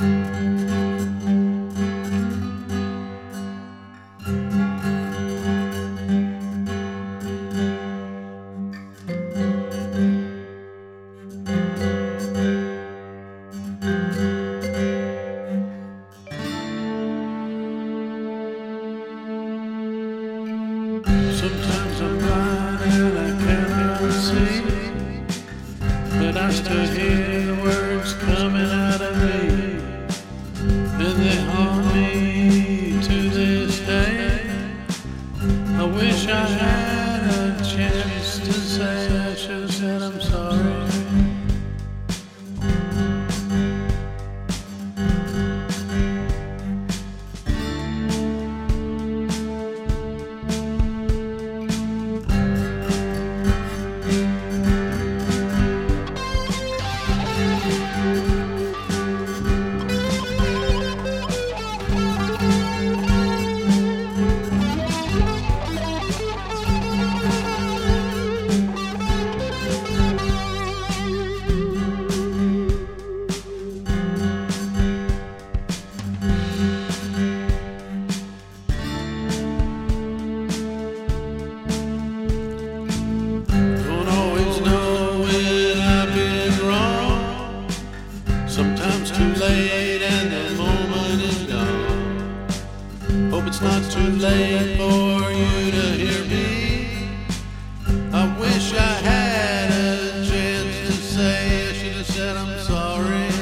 Sometimes I'm blind and I cannot see, but I still hear. I wish I had late and that moment is gone. Hope it's not too late for you to hear me. I wish I had a chance to say I should have said I'm sorry.